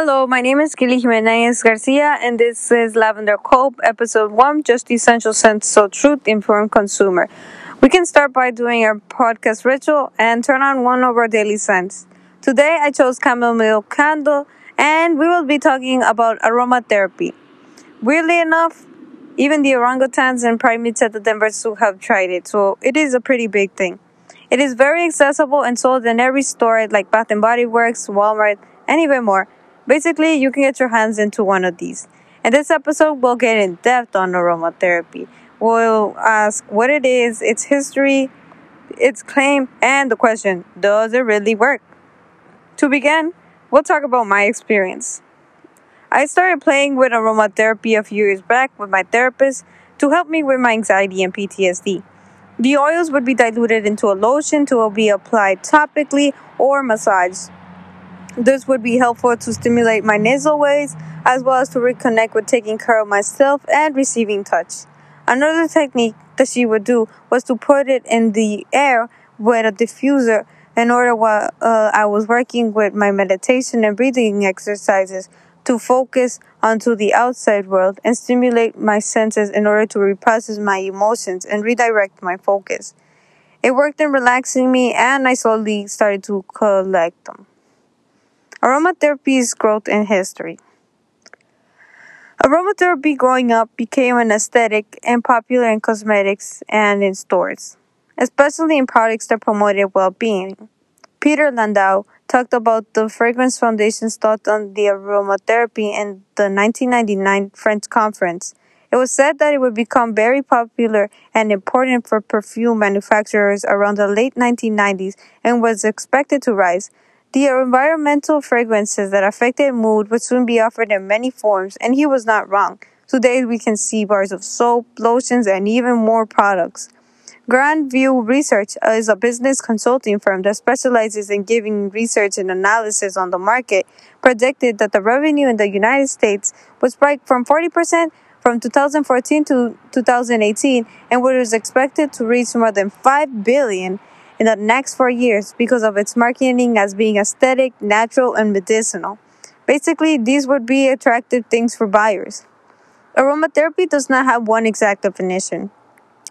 Hello, my name is Kili Jimenez Garcia, and this is Lavender Cope, Episode 1 Just Essential Sense of Truth Informed Consumer. We can start by doing our podcast ritual and turn on one of our daily scents. Today, I chose chamomile candle, and we will be talking about aromatherapy. Weirdly enough, even the orangutans and primates at the Denver Zoo have tried it, so it is a pretty big thing. It is very accessible and sold in every store like Bath and Body Works, Walmart, and even more. Basically, you can get your hands into one of these. In this episode, we'll get in depth on aromatherapy. We'll ask what it is, its history, its claim, and the question does it really work? To begin, we'll talk about my experience. I started playing with aromatherapy a few years back with my therapist to help me with my anxiety and PTSD. The oils would be diluted into a lotion to be applied topically or massaged. This would be helpful to stimulate my nasal ways as well as to reconnect with taking care of myself and receiving touch. Another technique that she would do was to put it in the air with a diffuser in order while uh, I was working with my meditation and breathing exercises to focus onto the outside world and stimulate my senses in order to reprocess my emotions and redirect my focus. It worked in relaxing me and I slowly started to collect them. Aromatherapy's growth in history. Aromatherapy growing up became an aesthetic and popular in cosmetics and in stores, especially in products that promoted well being. Peter Landau talked about the Fragrance Foundation's thought on the aromatherapy in the 1999 French conference. It was said that it would become very popular and important for perfume manufacturers around the late 1990s and was expected to rise. The environmental fragrances that affected mood would soon be offered in many forms, and he was not wrong. Today we can see bars of soap, lotions, and even more products. Grand View Research is a business consulting firm that specializes in giving research and analysis on the market, predicted that the revenue in the United States would spike from 40% from 2014 to 2018 and was expected to reach more than 5 billion in the next four years because of its marketing as being aesthetic, natural, and medicinal. Basically, these would be attractive things for buyers. Aromatherapy does not have one exact definition.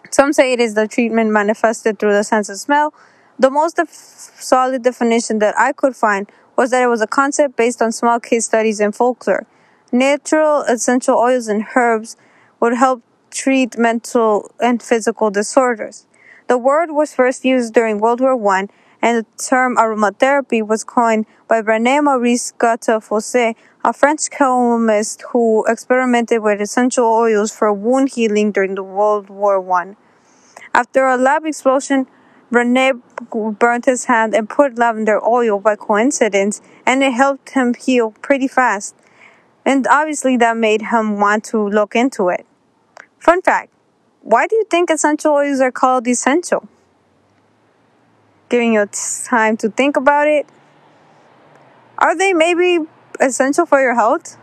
Some say it is the treatment manifested through the sense of smell. The most def- solid definition that I could find was that it was a concept based on small case studies and folklore. Natural essential oils and herbs would help treat mental and physical disorders. The word was first used during World War I, and the term aromatherapy was coined by René Maurice Gattefossé, a French chemist who experimented with essential oils for wound healing during the World War I. After a lab explosion, René burned his hand and put lavender oil by coincidence, and it helped him heal pretty fast. And obviously, that made him want to look into it. Fun fact why do you think essential oils are called essential? Giving you time to think about it. Are they maybe essential for your health?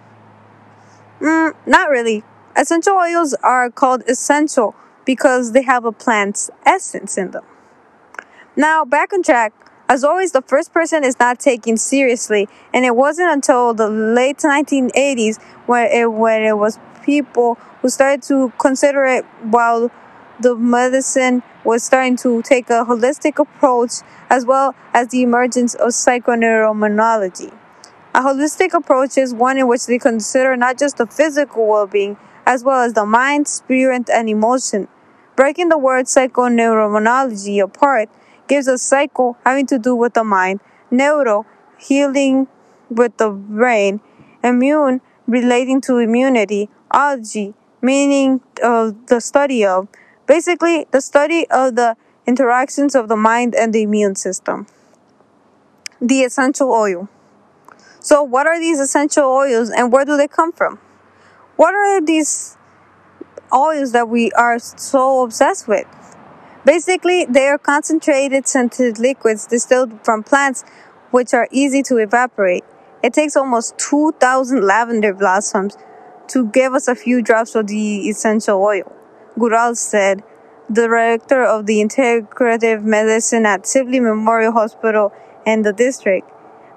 Mm, not really. Essential oils are called essential because they have a plant's essence in them. Now, back on track. As always, the first person is not taken seriously, and it wasn't until the late 1980s when it, when it was people who started to consider it while the medicine was starting to take a holistic approach as well as the emergence of psychoneuroimmunology. A holistic approach is one in which they consider not just the physical well being, as well as the mind, spirit, and emotion. Breaking the word psychoneuroimmunology apart gives us psycho having to do with the mind, neuro healing with the brain, immune relating to immunity, ology meaning of the study of, basically, the study of the interactions of the mind and the immune system. The essential oil. So, what are these essential oils and where do they come from? What are these oils that we are so obsessed with? Basically, they are concentrated scented liquids distilled from plants which are easy to evaporate. It takes almost 2,000 lavender blossoms to give us a few drops of the essential oil. Gural said, the director of the integrative medicine at Sibley Memorial Hospital in the district.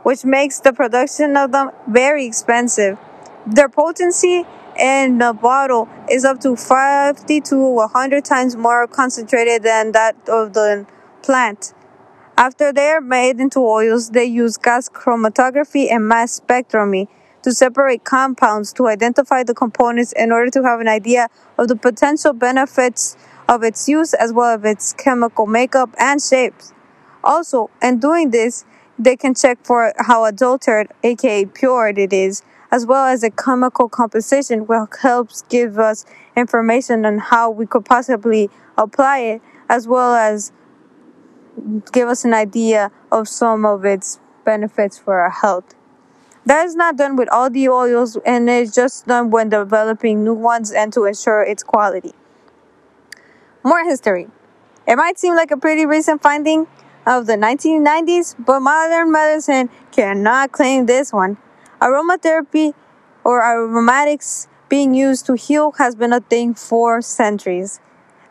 which makes the production of them very expensive. Their potency in the bottle is up to 50 to 100 times more concentrated than that of the plant. After they are made into oils, they use gas chromatography and mass spectrometry to separate compounds to identify the components in order to have an idea of the potential benefits of its use as well as its chemical makeup and shapes. Also, in doing this, they can check for how adulterated, aka pure, it is, as well as the chemical composition, which helps give us information on how we could possibly apply it, as well as give us an idea of some of its benefits for our health. That is not done with all the oils, and it's just done when developing new ones and to ensure its quality. More history. It might seem like a pretty recent finding of the 1990s, but modern medicine cannot claim this one. Aromatherapy or aromatics being used to heal has been a thing for centuries.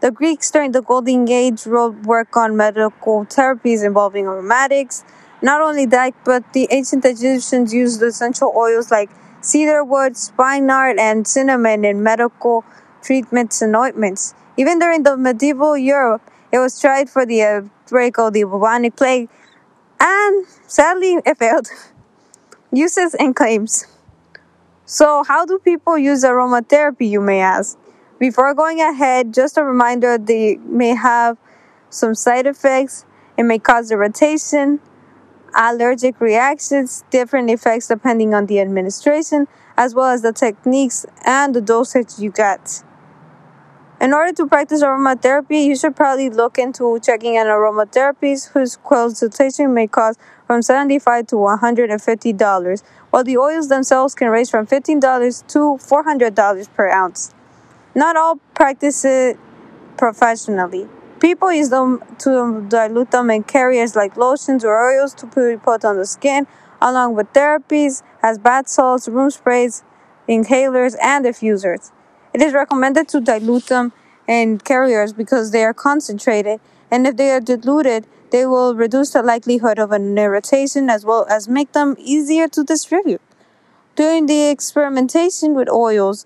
The Greeks during the Golden Age wrote work on medical therapies involving aromatics. Not only that, but the ancient Egyptians used essential oils like cedar wood, spikenard, and cinnamon in medical treatments and ointments. Even during the medieval Europe, it was tried for the uh, outbreak of the bubonic plague, and sadly, it failed. Uses and claims. So, how do people use aromatherapy, you may ask? Before going ahead, just a reminder they may have some side effects. It may cause irritation, allergic reactions, different effects depending on the administration, as well as the techniques and the dosage you get. In order to practice aromatherapy, you should probably look into checking an aromatherapist whose consultation may cost from 75 to $150, while the oils themselves can range from $15 to $400 per ounce. Not all practice it professionally. People use them to dilute them in carriers like lotions or oils to put on the skin, along with therapies as bath salts, room sprays, inhalers, and diffusers. It is recommended to dilute them in carriers because they are concentrated, and if they are diluted, they will reduce the likelihood of an irritation as well as make them easier to distribute. During the experimentation with oils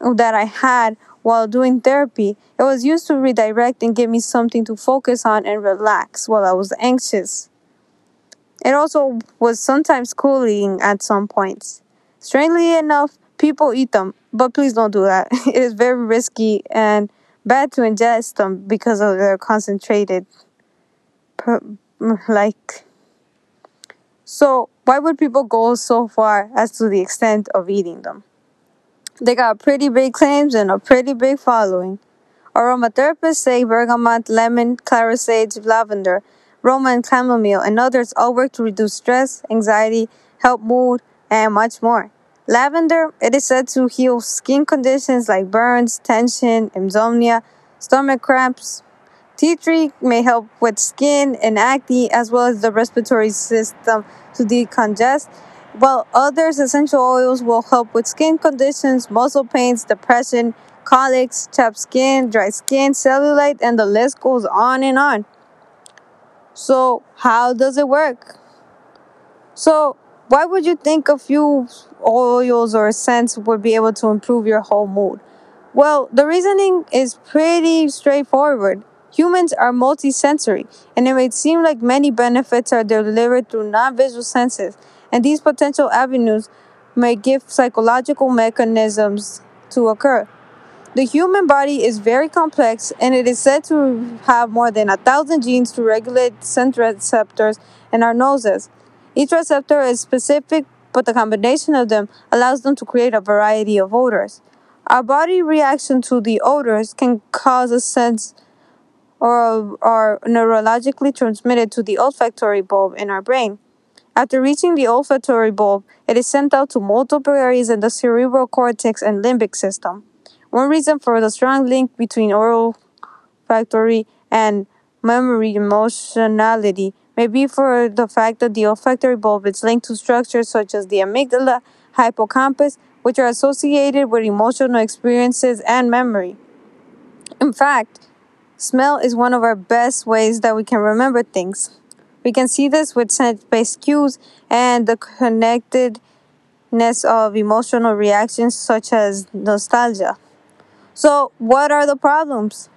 that I had while doing therapy, it was used to redirect and give me something to focus on and relax while I was anxious. It also was sometimes cooling at some points. Strangely enough, people eat them, but please don't do that. It is very risky and bad to ingest them because of their concentrated mm, like so why would people go so far as to the extent of eating them? They got pretty big claims and a pretty big following. Aromatherapists say bergamot, lemon, clary sage, lavender, Roman chamomile, and others all work to reduce stress, anxiety, help mood, and much more. Lavender, it is said to heal skin conditions like burns, tension, insomnia, stomach cramps. Tea tree may help with skin and acne as well as the respiratory system to decongest while others essential oils will help with skin conditions, muscle pains, depression, colics, chapped skin, dry skin, cellulite, and the list goes on and on. So, how does it work? So, why would you think a few oils or scents would be able to improve your whole mood? Well, the reasoning is pretty straightforward. Humans are multisensory, and it may seem like many benefits are delivered through non visual senses and these potential avenues may give psychological mechanisms to occur. The human body is very complex and it is said to have more than a thousand genes to regulate scent receptors in our noses. Each receptor is specific, but the combination of them allows them to create a variety of odors. Our body reaction to the odors can cause a sense or are neurologically transmitted to the olfactory bulb in our brain. After reaching the olfactory bulb, it is sent out to multiple areas in the cerebral cortex and limbic system. One reason for the strong link between olfactory and memory emotionality may be for the fact that the olfactory bulb is linked to structures such as the amygdala, hippocampus, which are associated with emotional experiences and memory. In fact, smell is one of our best ways that we can remember things. We can see this with scent based cues and the connectedness of emotional reactions such as nostalgia. So, what are the problems?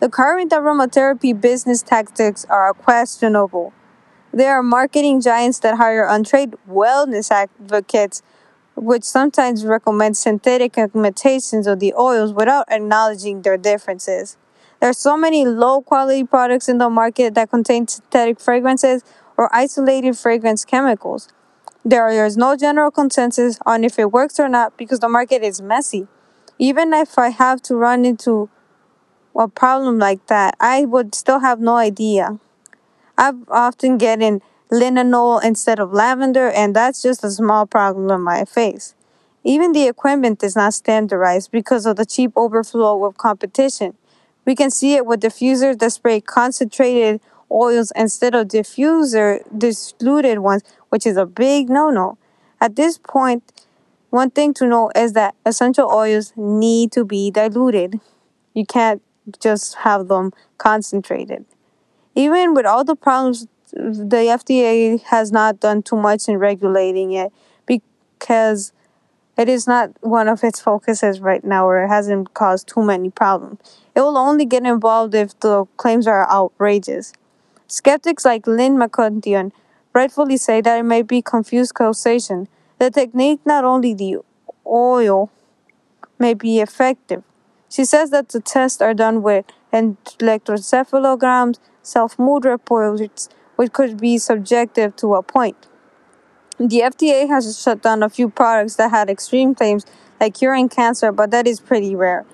The current aromatherapy business tactics are questionable. There are marketing giants that hire untrained wellness advocates, which sometimes recommend synthetic imitations of the oils without acknowledging their differences. There are so many low quality products in the market that contain synthetic fragrances or isolated fragrance chemicals. There is no general consensus on if it works or not because the market is messy. Even if I have to run into a problem like that, I would still have no idea. I've often getting linalool instead of lavender, and that's just a small problem on my face. Even the equipment is not standardized because of the cheap overflow of competition. We can see it with diffusers that spray concentrated oils instead of diffuser diluted ones, which is a big no-no. At this point, one thing to know is that essential oils need to be diluted. You can't just have them concentrated. Even with all the problems, the FDA has not done too much in regulating it because it is not one of its focuses right now or it hasn't caused too many problems. It will only get involved if the claims are outrageous. Skeptics like Lynn McCutcheon rightfully say that it may be confused causation. The technique, not only the oil, may be effective. She says that the tests are done with electroencephalograms, self mood reports, which could be subjective to a point. The FDA has shut down a few products that had extreme claims, like curing cancer, but that is pretty rare.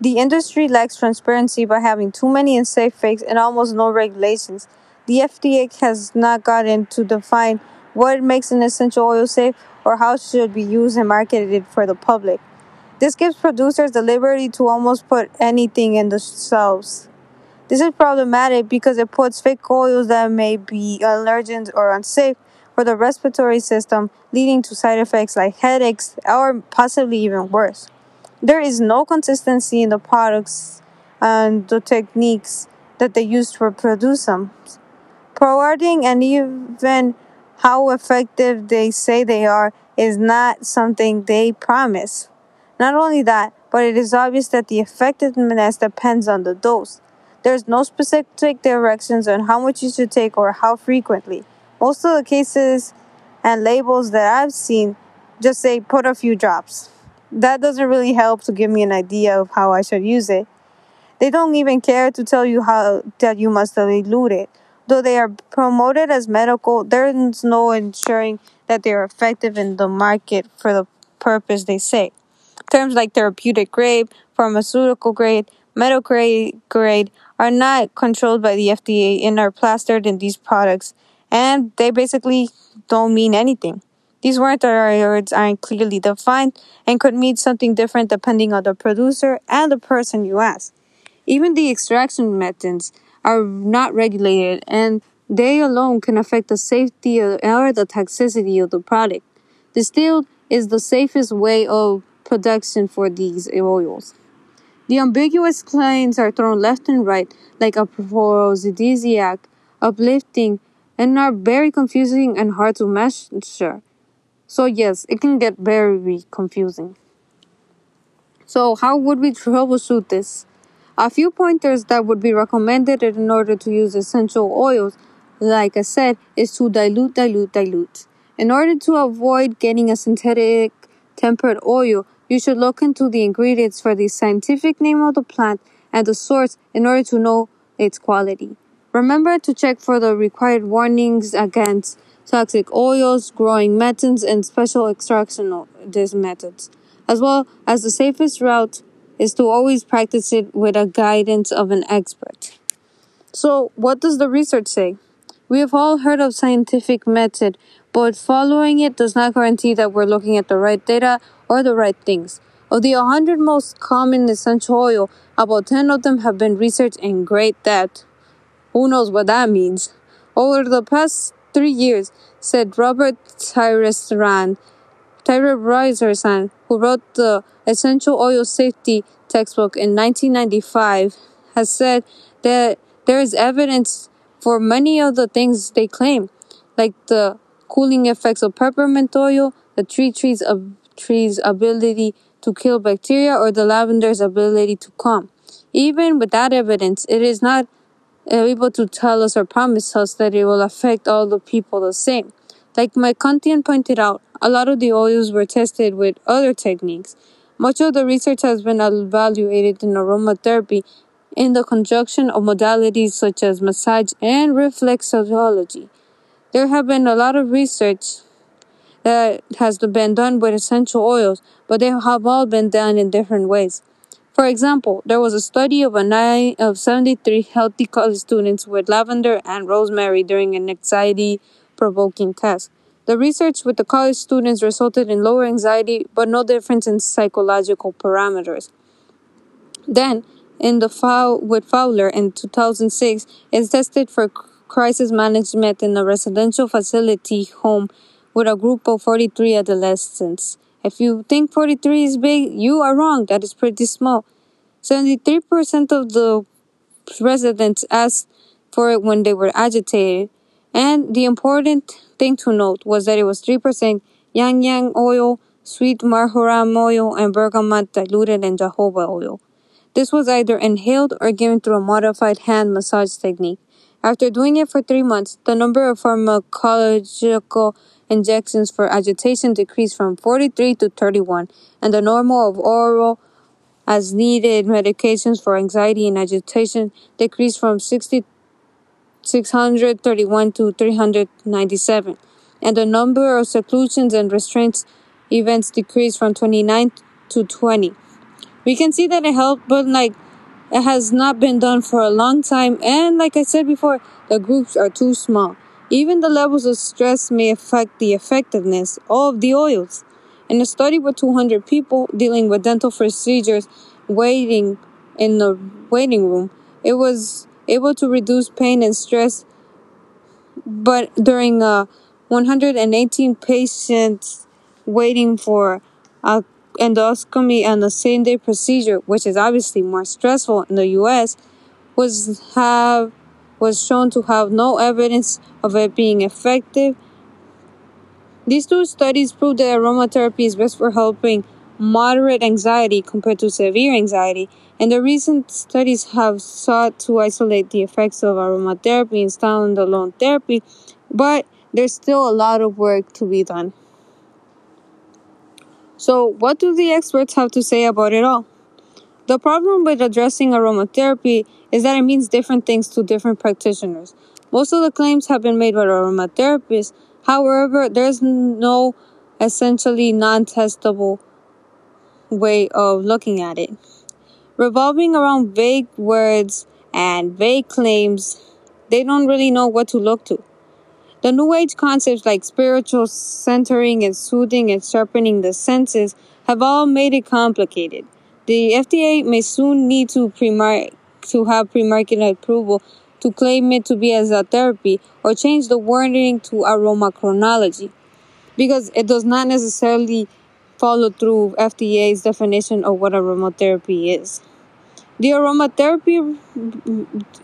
The industry lacks transparency by having too many unsafe fakes and almost no regulations. The FDA has not gotten to define what makes an essential oil safe or how it should be used and marketed for the public. This gives producers the liberty to almost put anything in the shelves. This is problematic because it puts fake oils that may be allergens or unsafe for the respiratory system, leading to side effects like headaches or possibly even worse. There is no consistency in the products and the techniques that they use to produce them. Providing and even how effective they say they are is not something they promise. Not only that, but it is obvious that the effectiveness depends on the dose. There's no specific directions on how much you should take or how frequently. Most of the cases and labels that I've seen just say put a few drops. That doesn't really help to give me an idea of how I should use it. They don't even care to tell you how that you must dilute it. Though they are promoted as medical, there's no ensuring that they are effective in the market for the purpose they say. Terms like therapeutic grade, pharmaceutical grade, medical grade are not controlled by the FDA and are plastered in these products and they basically don't mean anything. These words aren't clearly defined and could mean something different depending on the producer and the person you ask. Even the extraction methods are not regulated and they alone can affect the safety or the toxicity of the product. Distilled is the safest way of production for these oils. The ambiguous claims are thrown left and right like a aphrodisiac, uplifting, and are very confusing and hard to measure. So, yes, it can get very confusing. So, how would we troubleshoot this? A few pointers that would be recommended in order to use essential oils, like I said, is to dilute, dilute, dilute. In order to avoid getting a synthetic tempered oil, you should look into the ingredients for the scientific name of the plant and the source in order to know its quality. Remember to check for the required warnings against toxic oils, growing methods, and special extraction methods, as well as the safest route is to always practice it with a guidance of an expert. So, what does the research say? We have all heard of scientific method, but following it does not guarantee that we're looking at the right data or the right things. Of the 100 most common essential oil, about 10 of them have been researched in great depth. Who knows what that means? Over the past three years, said Robert Tisserand, Tisserand, who wrote the Essential Oil Safety textbook in 1995, has said that there is evidence for many of the things they claim, like the cooling effects of peppermint oil, the tree tree's, uh, tree's ability to kill bacteria, or the lavender's ability to calm. Even without evidence, it is not able to tell us or promise us that it will affect all the people the same. Like McCutcheon pointed out, a lot of the oils were tested with other techniques. Much of the research has been evaluated in aromatherapy in the conjunction of modalities such as massage and reflexology. There have been a lot of research that has been done with essential oils, but they have all been done in different ways. For example, there was a study of a nine of 73 healthy college students with lavender and rosemary during an anxiety provoking test. The research with the college students resulted in lower anxiety, but no difference in psychological parameters. Then, in the file with Fowler in 2006, is tested for crisis management in a residential facility home with a group of 43 adolescents. If you think 43 is big, you are wrong. That is pretty small. 73% of the residents asked for it when they were agitated. And the important thing to note was that it was 3% ylang ylang oil, sweet marjoram oil, and bergamot diluted in jojoba oil. This was either inhaled or given through a modified hand massage technique. After doing it for three months, the number of pharmacological injections for agitation decreased from 43 to 31, and the normal of oral as needed medications for anxiety and agitation decreased from 60, 631 to 397, and the number of seclusions and restraints events decreased from 29 to 20. We can see that it helped, but like it has not been done for a long time, and like I said before, the groups are too small. Even the levels of stress may affect the effectiveness of the oils. In a study with 200 people dealing with dental procedures waiting in the waiting room, it was able to reduce pain and stress. But during uh, a 118 patients waiting for a endoscopy and the same day procedure, which is obviously more stressful in the US, was have was shown to have no evidence of it being effective. These two studies prove that aromatherapy is best for helping moderate anxiety compared to severe anxiety, and the recent studies have sought to isolate the effects of aromatherapy and standalone therapy, but there's still a lot of work to be done. So, what do the experts have to say about it all? The problem with addressing aromatherapy is that it means different things to different practitioners. Most of the claims have been made by aromatherapists. However, there's no essentially non testable way of looking at it. Revolving around vague words and vague claims, they don't really know what to look to. The New Age concepts like spiritual centering and soothing and sharpening the senses have all made it complicated. The FDA may soon need to pre to have pre-market approval to claim it to be as a therapy or change the wording to aromaconology because it does not necessarily follow through FDA's definition of what aromatherapy is. The aromatherapy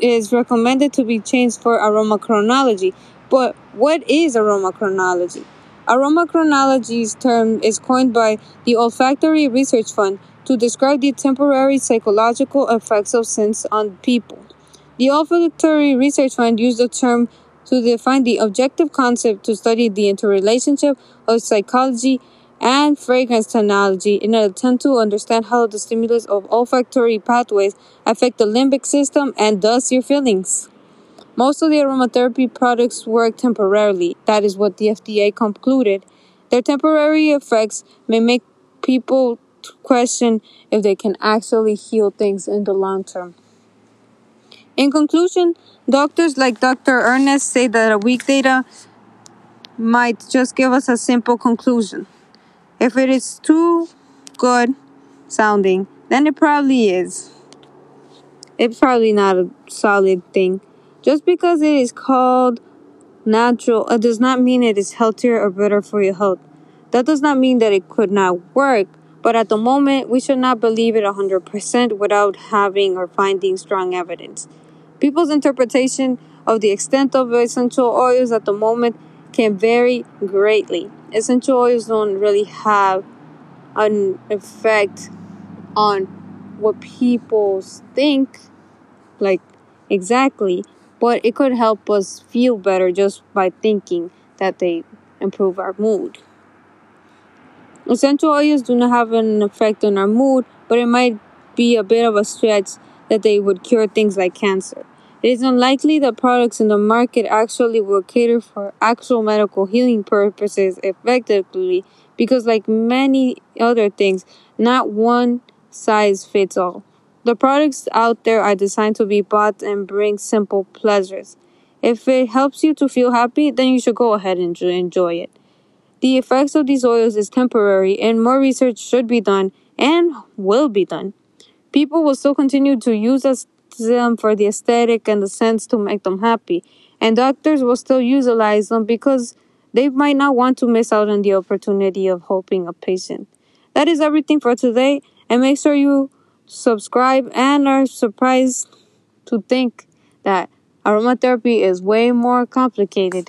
is recommended to be changed for aromaconology, but what is aromaconology? Aromaconology's term is coined by the Olfactory Research Fund to describe the temporary psychological effects of scents on people. The Olfactory Research Fund used the term to define the objective concept to study the interrelationship of psychology and fragrance technology in an attempt to understand how the stimulus of olfactory pathways affect the limbic system and thus your feelings. Most of the aromatherapy products work temporarily. That is what the FDA concluded. Their temporary effects may make people question if they can actually heal things in the long term. In conclusion, doctors like Dr. Ernest say that a weak data might just give us a simple conclusion. If it is too good sounding, then it probably is. It's probably not a solid thing. Just because it is called natural, it does not mean it is healthier or better for your health. That does not mean that it could not work, but at the moment, we should not believe it 100% without having or finding strong evidence. People's interpretation of the extent of essential oils at the moment can vary greatly. Essential oils don't really have an effect on what people think, like exactly, but it could help us feel better just by thinking that they improve our mood. Essential oils do not have an effect on our mood, but it might be a bit of a stretch that they would cure things like cancer. It is unlikely that products in the market actually will cater for actual medical healing purposes effectively because, like many other things, not one size fits all. The products out there are designed to be bought and bring simple pleasures. If it helps you to feel happy, then you should go ahead and enjoy it. The effects of these oils is temporary and more research should be done and will be done. People will still continue to use them for the aesthetic and the sense to make them happy, and doctors will still utilize them because they might not want to miss out on the opportunity of helping a patient. That is everything for today, and make sure you subscribe and are surprised to think that aromatherapy is way more complicated.